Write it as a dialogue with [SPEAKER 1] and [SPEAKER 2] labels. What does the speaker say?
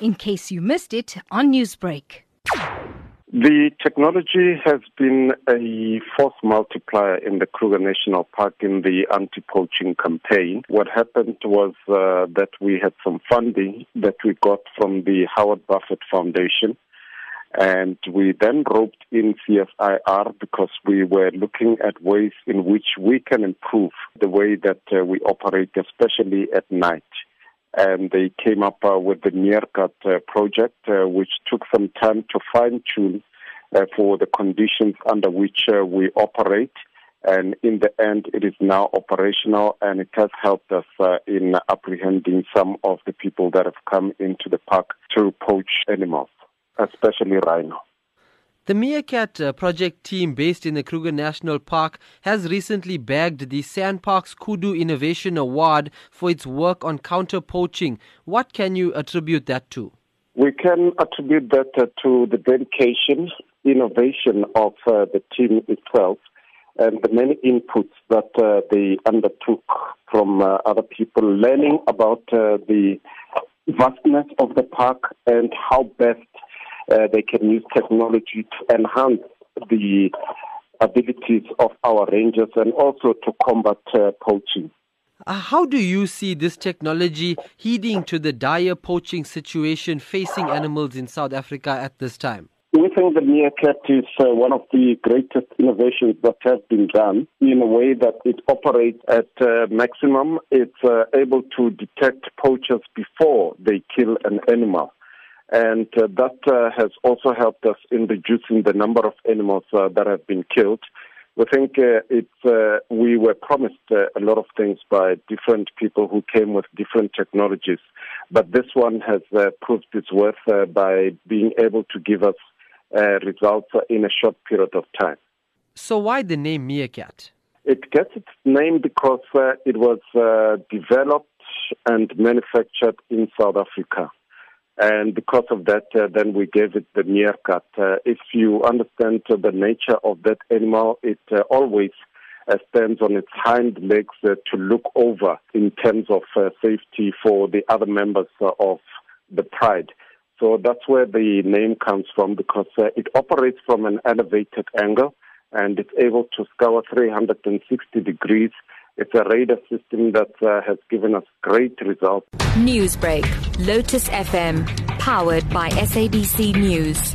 [SPEAKER 1] in case you missed it on Newsbreak.
[SPEAKER 2] The technology has been a force multiplier in the Kruger National Park in the anti-poaching campaign. What happened was uh, that we had some funding that we got from the Howard Buffett Foundation. And we then roped in CSIR because we were looking at ways in which we can improve the way that uh, we operate, especially at night and they came up uh, with the Meerkat uh, project, uh, which took some time to fine tune uh, for the conditions under which uh, we operate. And in the end, it is now operational, and it has helped us uh, in apprehending some of the people that have come into the park to poach animals, especially rhino.
[SPEAKER 3] The Meerkat uh, project team based in the Kruger National Park has recently bagged the SANParks Kudu Innovation Award for its work on counter poaching. What can you attribute that to?
[SPEAKER 2] We can attribute that uh, to the dedication, innovation of uh, the team itself, and the many inputs that they undertook from other people, learning about the vastness of the park and how best uh, they can use technology to enhance the abilities of our rangers and also to combat uh, poaching.
[SPEAKER 3] Uh, how do you see this technology heeding to the dire poaching situation facing animals in South Africa at this time?
[SPEAKER 2] We think the meerkat is uh, one of the greatest innovations that has been done in a way that it operates at uh, maximum. It's uh, able to detect poachers before they kill an animal and uh, that uh, has also helped us in reducing the number of animals uh, that have been killed. We think uh, it's, uh, we were promised uh, a lot of things by different people who came with different technologies, but this one has proved its worth by being able to give us results in a short period of time.
[SPEAKER 3] So, why the name Meerkat?
[SPEAKER 2] It gets its name because it was developed and manufactured in South Africa. And because of that, uh, then we gave it the meerkat. Uh, if you understand uh, the nature of that animal, it uh, always uh, stands on its hind legs uh, to look over in terms of safety for the other members of the pride. So that's where the name comes from because it operates from an elevated angle and it's able to scour 360 degrees it's a radar system that uh, has given us great results.
[SPEAKER 1] Newsbreak, Lotus FM, powered by SABC News.